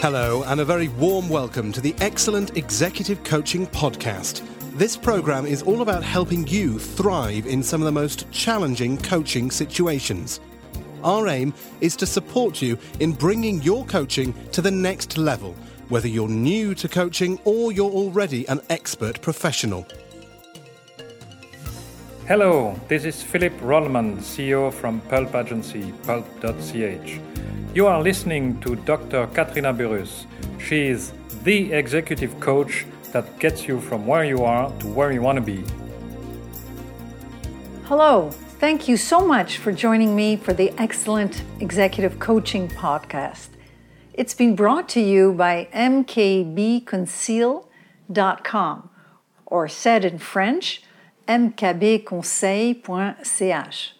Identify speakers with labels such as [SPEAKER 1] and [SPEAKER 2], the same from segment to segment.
[SPEAKER 1] Hello, and a very warm welcome to the Excellent Executive Coaching Podcast. This program is all about helping you thrive in some of the most challenging coaching situations. Our aim is to support you in bringing your coaching to the next level, whether you're new to coaching or you're already an expert professional.
[SPEAKER 2] Hello, this is Philip Rollman, CEO from Pulp Agency, pulp.ch. You are listening to Dr. Katrina Burrus. She is the executive coach that gets you from where you are to where you want to be.
[SPEAKER 3] Hello, thank you so much for joining me for the Excellent Executive Coaching Podcast. It's been brought to you by mkbconceal.com, or said in French, mkbconseil.ch.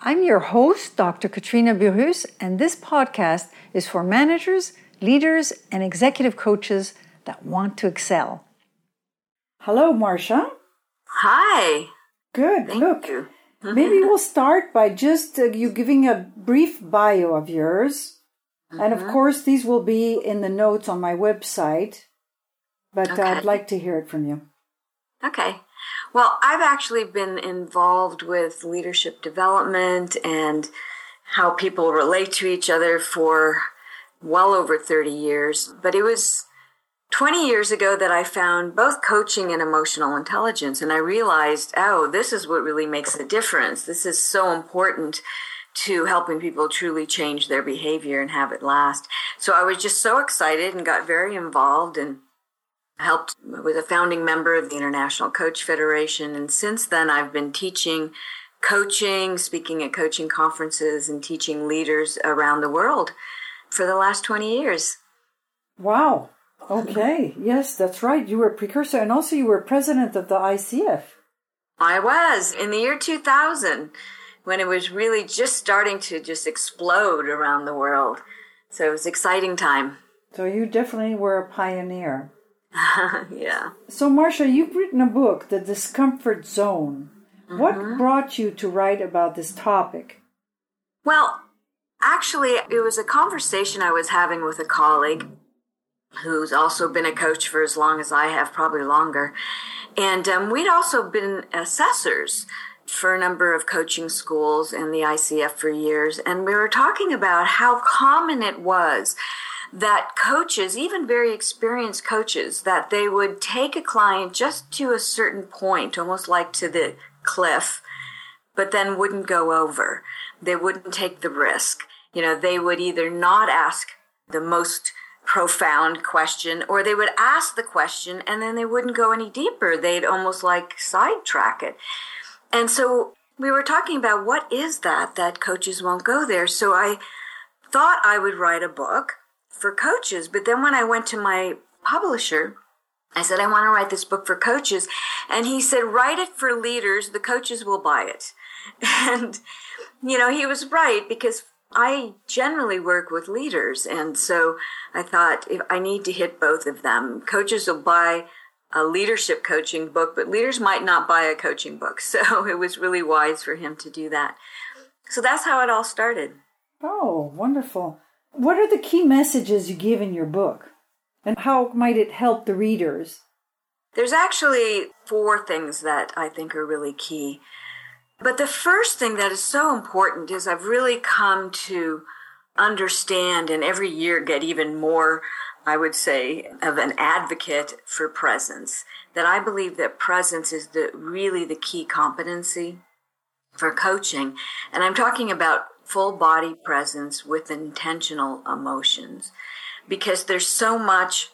[SPEAKER 3] I'm your host, Dr. Katrina Burrus, and this podcast is for managers, leaders, and executive coaches that want to excel. Hello, Marcia.
[SPEAKER 4] Hi.
[SPEAKER 3] Good.
[SPEAKER 4] Thank
[SPEAKER 3] Look,
[SPEAKER 4] you.
[SPEAKER 3] maybe we'll start by just uh, you giving a brief bio of yours. And of course, these will be in the notes on my website, but
[SPEAKER 4] Okay.
[SPEAKER 3] I'd like to hear it from you.
[SPEAKER 4] Okay. Well, I've actually been involved with leadership development and how people relate to each other for well over 30 years. But it was 20 years ago that I found both coaching and emotional intelligence. And I realized, oh, this is what really makes a difference. This is so important to helping people truly change their behavior and have it last. So I was just so excited and got very involved and helped was a founding member of the International Coach Federation and since then I've been teaching coaching, speaking at coaching conferences and teaching leaders around the world for the last 20 years.
[SPEAKER 3] Wow. Okay. Yes, that's right. You were a precursor, and also you were president of the ICF.
[SPEAKER 4] I was in the year 2000 when it was really just starting to just explode around the world. So it was an exciting time.
[SPEAKER 3] So you definitely were a pioneer.
[SPEAKER 4] yeah.
[SPEAKER 3] So, Marcia, you've written a book, The Discomfort Zone. What brought you to write about this topic?
[SPEAKER 4] Well, actually, it was a conversation I was having with a colleague who's also been a coach for as long as I have, probably longer. And um, we'd also been assessors for a number of coaching schools and the ICF for years. And we were talking about how common it was that coaches, even very experienced coaches, that they would take a client just to a certain point, almost like to the cliff, but then wouldn't go over. They wouldn't take the risk. You know, they would either not ask the most profound question or they would ask the question and then they wouldn't go any deeper. They'd almost like sidetrack it. And so we were talking about what is that that coaches won't go there. So I thought I would write a book for coaches. But then when I went to my publisher, I said, I want to write this book for coaches. And he said, write it for leaders. The coaches will buy it. And, you know, he was right because I generally work with leaders. And so I thought if I need to hit both of them, coaches will buy a leadership coaching book, but leaders might not buy a coaching book. So it was really wise for him to do that. So that's how it all started.
[SPEAKER 3] Oh, wonderful. What are the key messages you give in your book? And how might it help the readers?
[SPEAKER 4] There's actually four things that I think are really key. But the first thing that is so important is I've really come to understand and every year get even more, I would say, of an advocate for presence. That I believe that presence is the really the key competency for coaching. And I'm talking about full body presence with intentional emotions because there's so much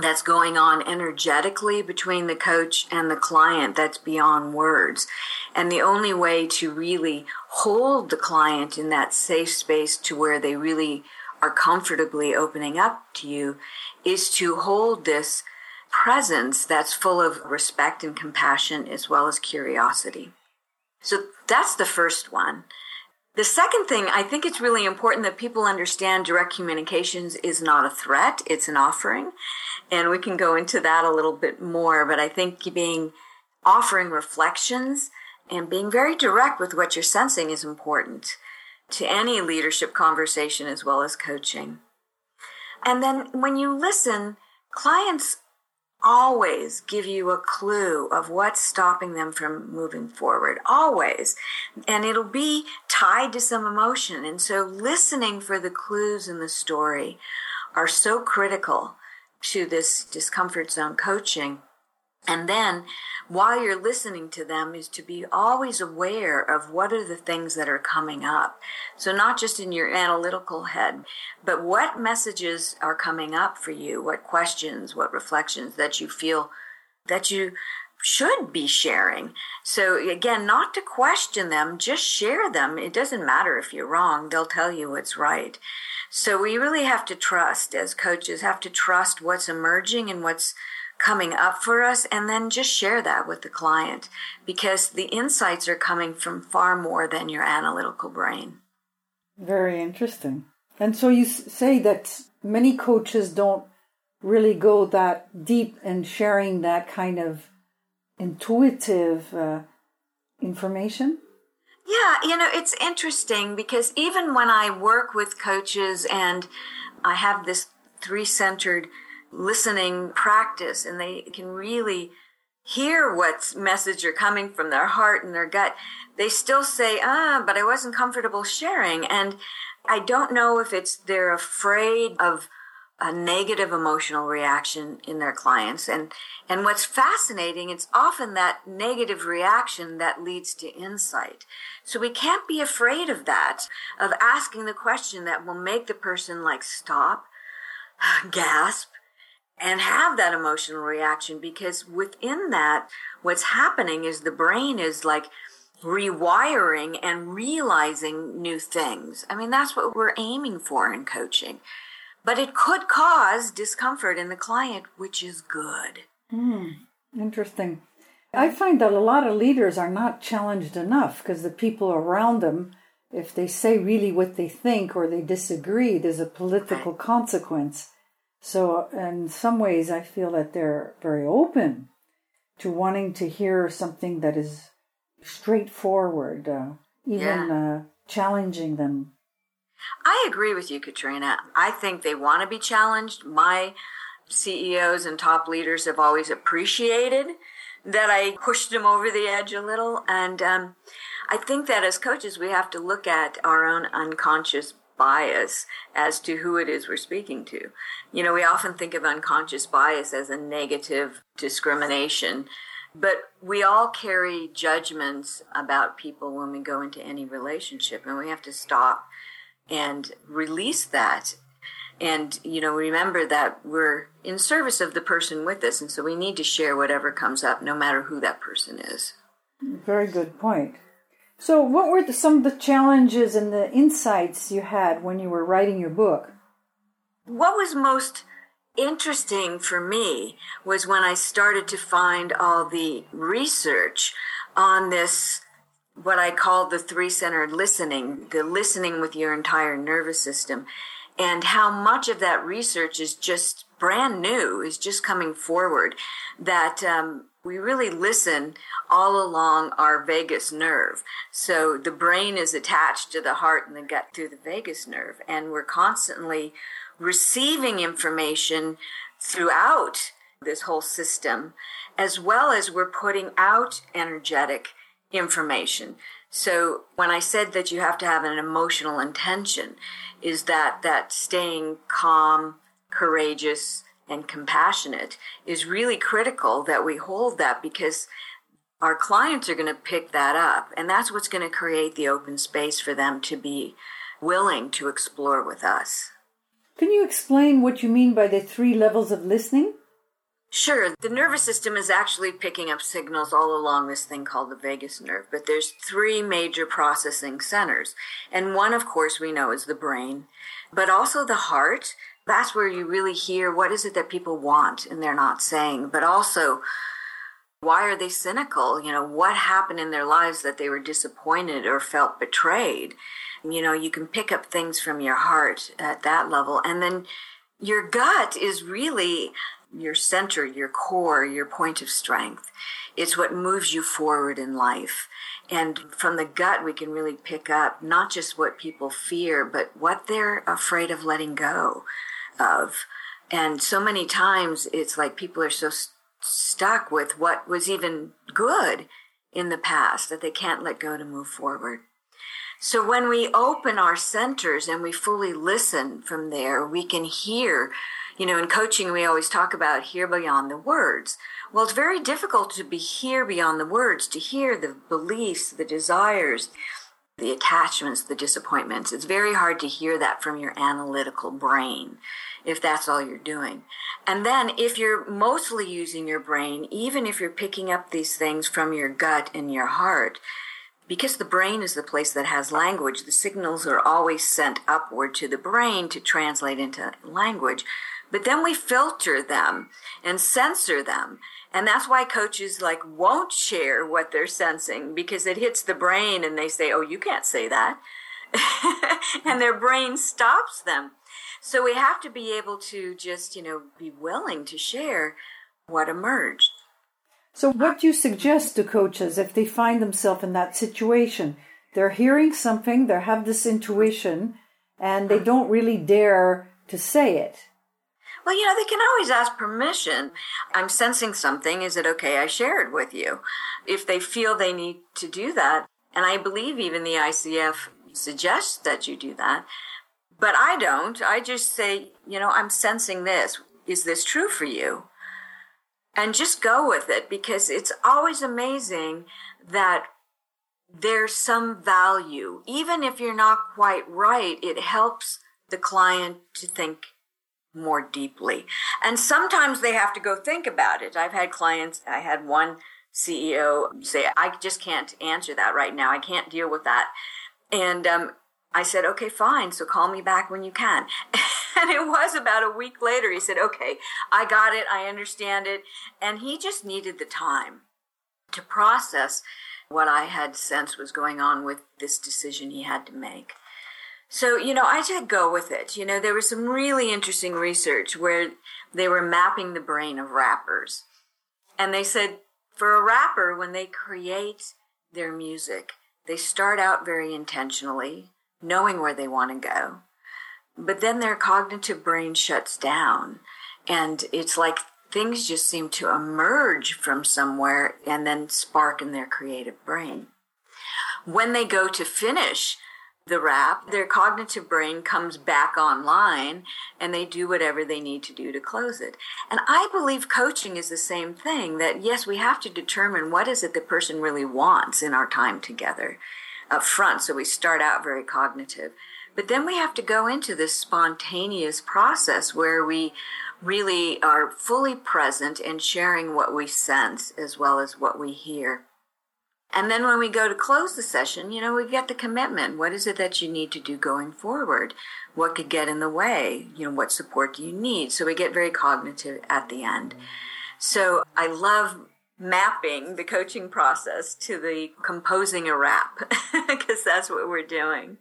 [SPEAKER 4] that's going on energetically between the coach and the client that's beyond words. And the only way to really hold the client in that safe space to where they really are comfortably opening up to you is to hold this presence that's full of respect and compassion as well as curiosity. So that's the first one. The second thing, I think it's really important that people understand direct communications is not a threat, it's an offering. And we can go into that a little bit more, but I think being offering reflections and being very direct with what you're sensing is important. to any leadership conversation as well as coaching. And then when you listen, clients always give you a clue of what's stopping them from moving forward. Always. And it'll be tied to some emotion. And so listening for the clues in the story are so critical to this discomfort zone coaching. And then while you're listening to them is to be always aware of what are the things that are coming up. So not just in your analytical head, but what messages are coming up for you, what questions, what reflections that you feel that you should be sharing. So again, not to question them, just share them. It doesn't matter if you're wrong. They'll tell you what's right. So we really have to trust as coaches, have to trust what's emerging and what's coming up for us and then just share that with the client because the insights are coming from far more than your analytical brain.
[SPEAKER 3] Very interesting. And so you say that many coaches don't really go that deep in sharing that kind of intuitive uh, information?
[SPEAKER 4] Yeah, you know, it's interesting because even when I work with coaches and I have this three centered listening practice and they can really hear what message are coming from their heart and their gut, they still say, ah, but I wasn't comfortable sharing. And I don't know if it's they're afraid of a negative emotional reaction in their clients. And, and what's fascinating, it's often that negative reaction that leads to insight. So we can't be afraid of that, of asking the question that will make the person like stop, gasp, and have that emotional reaction because within that, what's happening is the brain is like rewiring and realizing new things. I mean, that's what we're aiming for in coaching. But it could cause discomfort in the client, which is good.
[SPEAKER 3] Hmm. Interesting. I find that a lot of leaders are not challenged enough because the people around them, if they say really what they think or they disagree, there's a political consequence. So, in some ways, I feel that they're very open to wanting to hear something that is straightforward, uh, even yeah. uh, challenging them.
[SPEAKER 4] I agree with you, Katrina. I think they want to be challenged. My CEOs and top leaders have always appreciated that I pushed them over the edge a little. And um, I think that as coaches, we have to look at our own unconscious bias as to who it is we're speaking to. You know, we often think of unconscious bias as a negative discrimination, but we all carry judgments about people when we go into any relationship, and we have to stop and release that. And, you know, remember that we're in service of the person with us, and so we need to share whatever comes up, no matter who that person is.
[SPEAKER 3] Very good point. So, what were the, some of the challenges and the insights you had when you were writing your book?
[SPEAKER 4] What was most interesting for me was when I started to find all the research on this, what I called the three centered listening, the listening with your entire nervous system, and how much of that research is just brand new, is just coming forward. That um, we really listen all along our vagus nerve. So the brain is attached to the heart and the gut through the vagus nerve, and we're constantly receiving information throughout this whole system, as well as we're putting out energetic information. So when I said that you have to have an emotional intention, is that that staying calm, courageous, and compassionate is really critical that we hold that because our clients are going to pick that up and that's what's going to create the open space for them to be willing to explore with us.
[SPEAKER 3] Can you explain what you mean by the three levels of listening?
[SPEAKER 4] Sure. The nervous system is actually picking up signals all along this thing called the vagus nerve, but there's three major processing centers. And one, of course, we know is the brain, but also the heart that's where you really hear what is it that people want and they're not saying, but also why are they cynical? You know, what happened in their lives that they were disappointed or felt betrayed? You know, you can pick up things from your heart at that level. And then your gut is really your center, your core, your point of strength. It's what moves you forward in life. And from the gut, we can really pick up not just what people fear, but what they're afraid of letting go of. And so many times it's like people are so st- stuck with what was even good in the past that they can't let go to move forward. So when we open our centers and we fully listen from there, we can hear, you know, in coaching, we always talk about hear beyond the words. Well, it's very difficult to be hear beyond the words, to hear the beliefs, the desires, the attachments, the disappointments. It's very hard to hear that from your analytical brain if that's all you're doing. And then if you're mostly using your brain, even if you're picking up these things from your gut and your heart, because the brain is the place that has language, the signals are always sent upward to the brain to translate into language. But then we filter them and censor them. And that's why coaches like won't share what they're sensing because it hits the brain and they say, Oh, you can't say that. and their brain stops them. So we have to be able to just, you know, be willing to share what emerged.
[SPEAKER 3] So, what do you suggest to coaches if they find themselves in that situation? They're hearing something, they have this intuition, and they don't really dare to say it.
[SPEAKER 4] Well, you know, they can always ask permission. I'm sensing something. Is it okay I share it with you? If they feel they need to do that, and I believe even the ICF suggests that you do that, but I don't. I just say, you know, I'm sensing this. Is this true for you? and just go with it because it's always amazing that there's some value. Even if you're not quite right, it helps the client to think more deeply. And sometimes they have to go think about it. I've had clients, I had one CEO say, I just can't answer that right now. I can't deal with that. And um, I said, okay, fine. So call me back when you can. and it was about a week later. He said, okay, I got it. I understand it. And he just needed the time to process what I had sensed was going on with this decision he had to make. So, you know, I did go with it. You know, there was some really interesting research where they were mapping the brain of rappers. And they said for a rapper, when they create their music, they start out very intentionally, knowing where they want to go but then their cognitive brain shuts down and it's like things just seem to emerge from somewhere and then spark in their creative brain. When they go to finish the rap, their cognitive brain comes back online and they do whatever they need to do to close it. And I believe coaching is the same thing that yes, we have to determine what is it the person really wants in our time together up front. So we start out very cognitive. But then we have to go into this spontaneous process where we really are fully present and sharing what we sense as well as what we hear. And then when we go to close the session, you know, we get the commitment. What is it that you need to do going forward? What could get in the way? You know, what support do you need? So we get very cognitive at the end. So I love mapping the coaching process to the composing a rap because that's what we're doing.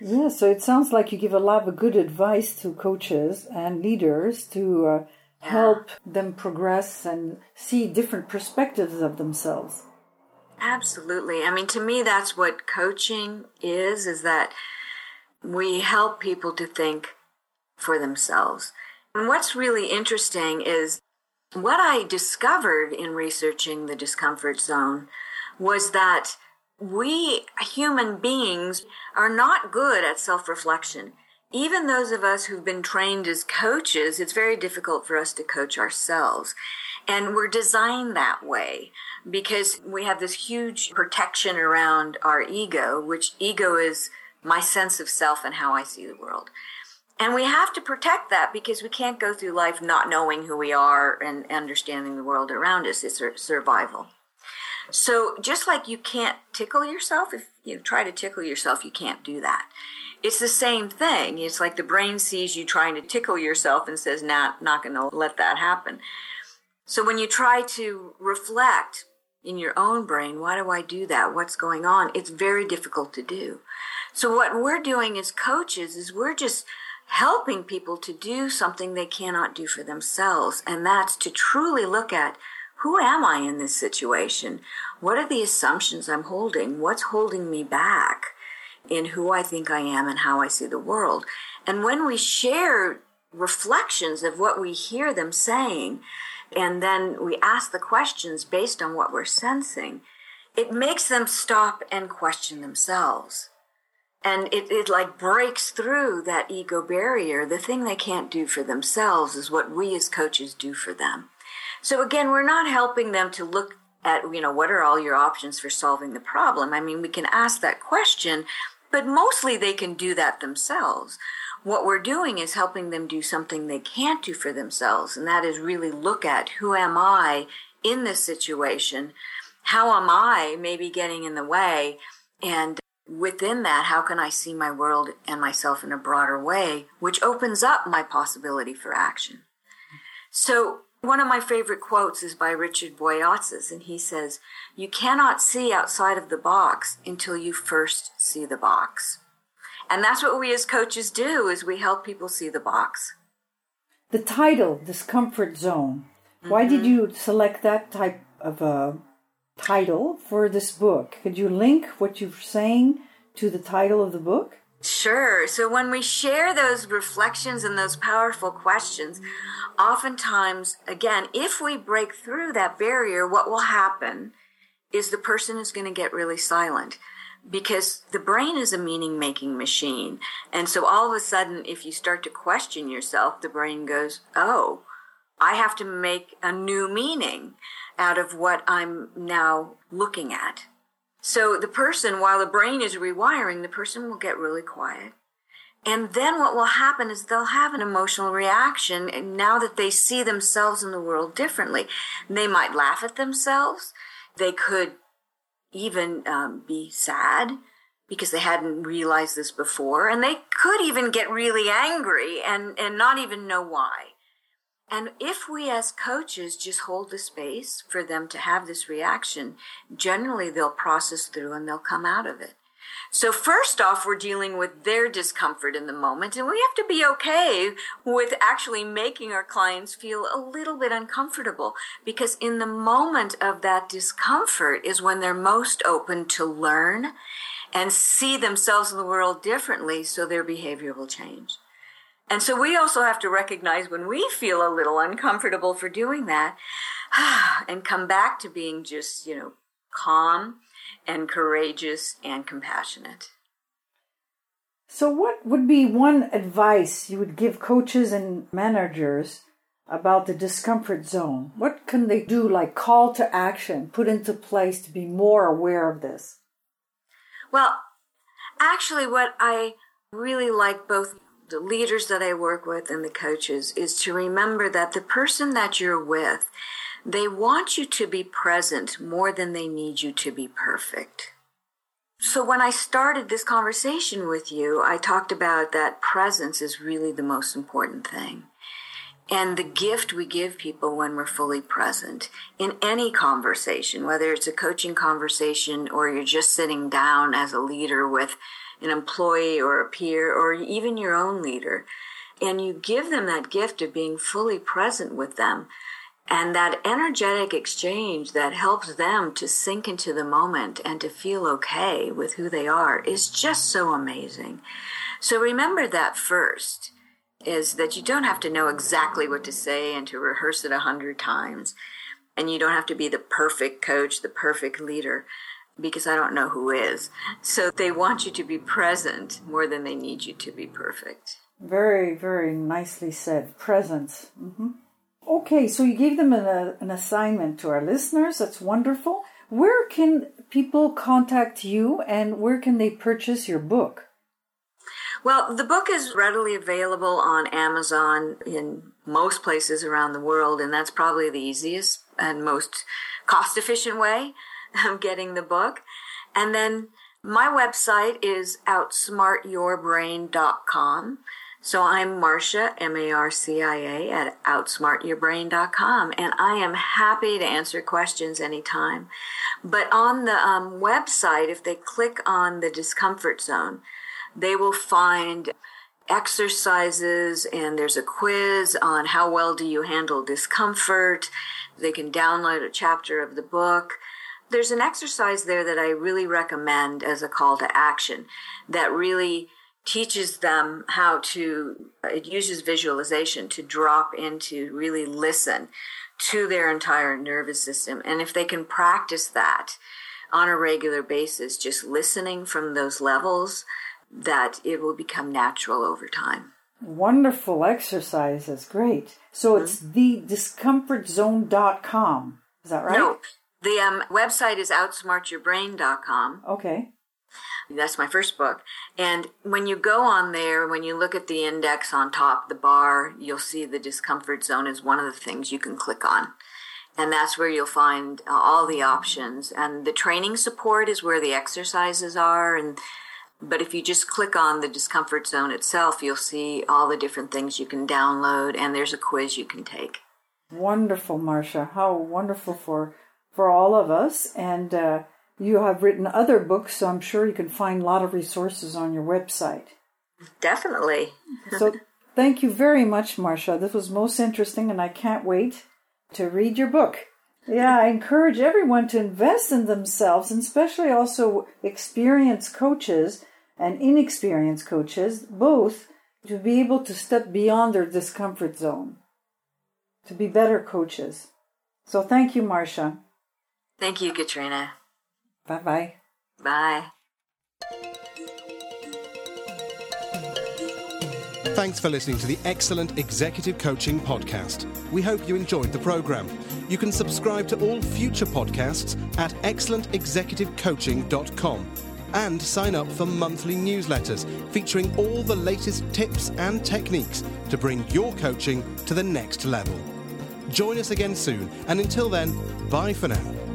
[SPEAKER 3] Yeah, so it sounds like you give a lot of good advice to coaches and leaders to uh, help them progress and see different perspectives of themselves.
[SPEAKER 4] Absolutely. I mean, to me, that's what coaching is, is that we help people to think for themselves. And what's really interesting is what I discovered in researching the discomfort zone was that we human beings are not good at self reflection. Even those of us who've been trained as coaches, it's very difficult for us to coach ourselves. And we're designed that way because we have this huge protection around our ego, which ego is my sense of self and how I see the world. And we have to protect that because we can't go through life not knowing who we are and understanding the world around us. It's survival. So just like you can't tickle yourself, if you try to tickle yourself, you can't do that. It's the same thing. It's like the brain sees you trying to tickle yourself and says, nah, not going to let that happen. So when you try to reflect in your own brain, why do I do that? What's going on? It's very difficult to do. So what we're doing as coaches is we're just helping people to do something they cannot do for themselves. And that's to truly look at who am I in this situation? What are the assumptions I'm holding? What's holding me back in who I think I am and how I see the world? And when we share reflections of what we hear them saying, and then we ask the questions based on what we're sensing, it makes them stop and question themselves. And it, it like breaks through that ego barrier. The thing they can't do for themselves is what we as coaches do for them. So again, we're not helping them to look at, you know, what are all your options for solving the problem? I mean, we can ask that question, but mostly they can do that themselves. What we're doing is helping them do something they can't do for themselves, and that is really look at who am I in this situation? How am I maybe getting in the way? And within that, how can I see my world and myself in a broader way, which opens up my possibility for action? So one of my favorite quotes is by Richard Boyatzis, and he says, You cannot see outside of the box until you first see the box. And that's what we as coaches do is we help people see the box.
[SPEAKER 3] The title, Discomfort Zone. Mm-hmm. Why did mm-hmm. you select that type of a title for this book? Could you link what you're saying to the title of the book?
[SPEAKER 4] Sure. So when we share those reflections and those powerful questions, oftentimes, again, if we break through that barrier, what will happen is the person is going to get really silent because the brain is a meaning making machine. And so all of a sudden, if you start to question yourself, the brain goes, Oh, I have to make a new meaning out of what I'm now looking at. So the person, while the brain is rewiring, the person will get really quiet. And then what will happen is they'll have an emotional reaction now that they see themselves in the world differently. They might laugh at themselves. They could even um, be sad because they hadn't realized this before. And they could even get really angry and, and not even know why. And if we as coaches just hold the space for them to have this reaction, generally they'll process through and they'll come out of it. So first off, we're dealing with their discomfort in the moment and we have to be okay with actually making our clients feel a little bit uncomfortable because in the moment of that discomfort is when they're most open to learn and see themselves in the world differently so their behavior will change. And so we also have to recognize when we feel a little uncomfortable for doing that and come back to being just, you know, calm and courageous and compassionate.
[SPEAKER 3] So, what would be one advice you would give coaches and managers about the discomfort zone? What can they do, like call to action, put into place to be more aware of this?
[SPEAKER 4] Well, actually, what I really like both the leaders that I work with and the coaches is to remember that the person that you're with, they want you to be present more than they need you to be perfect. So when I started this conversation with you, I talked about that presence is really the most important thing. And the gift we give people when we're fully present in any conversation, whether it's a coaching conversation or you're just sitting down as a leader with an employee or a peer or even your own leader. And you give them that gift of being fully present with them. And that energetic exchange that helps them to sink into the moment and to feel okay with who they are is just so amazing. So remember that first is that you don't have to know exactly what to say and to rehearse it a hundred times. And you don't have to be the perfect coach, the perfect leader because I don't know who is. So they want you to be present more than they need you to be perfect.
[SPEAKER 3] Very, very nicely said. Presence. Mm-hmm. Okay, so you gave them an, uh, an assignment to our listeners. That's wonderful. Where can people contact you and where can they purchase your book?
[SPEAKER 4] Well, the book is readily available on Amazon in most places around the world, and that's probably the easiest and most cost efficient way of getting the book. And then my website is outsmartyourbrain.com. So I'm Marcia, M-A-R-C-I-A at outsmartyourbrain.com and I am happy to answer questions anytime. But on the um, website, if they click on the discomfort zone, they will find exercises and there's a quiz on how well do you handle discomfort. They can download a chapter of the book. There's an exercise there that I really recommend as a call to action that really teaches them how to, it uses visualization to drop into really listen to their entire nervous system. And if they can practice that on a regular basis, just listening from those levels, that it will become natural over time.
[SPEAKER 3] Wonderful exercises. Great. So mm-hmm. it's thediscomfortzone.com. Is that right?
[SPEAKER 4] No. The um, website is outsmartyourbrain.com.
[SPEAKER 3] Okay.
[SPEAKER 4] That's my first book. And when you go on there, when you look at the index on top, the bar, you'll see the discomfort zone is one of the things you can click on. And that's where you'll find uh, all the options. And the training support is where the exercises are. And, but if you just click on the discomfort zone itself, you'll see all the different things you can download and there's a quiz you can take.
[SPEAKER 3] Wonderful, Marcia. How wonderful for, for all of us. And, uh, you have written other books, so I'm sure you can find a lot of resources on your website.
[SPEAKER 4] Definitely.
[SPEAKER 3] so thank you very much, Marcia. This was most interesting, and I can't wait to read your book. Yeah, I encourage everyone to invest in themselves, and especially also experienced coaches and inexperienced coaches, both to be able to step beyond their discomfort zone, to be better coaches. So thank you, Marcia.
[SPEAKER 4] Thank you, Katrina.
[SPEAKER 3] Bye bye.
[SPEAKER 4] Bye.
[SPEAKER 1] Thanks for listening to the excellent Executive Coaching Podcast. We hope you enjoyed the program. You can subscribe to all future podcasts at excellentexecutivecoaching.com and sign up for monthly newsletters featuring all the latest tips and techniques to bring your coaching to the next level. Join us again soon, and until then, bye for now.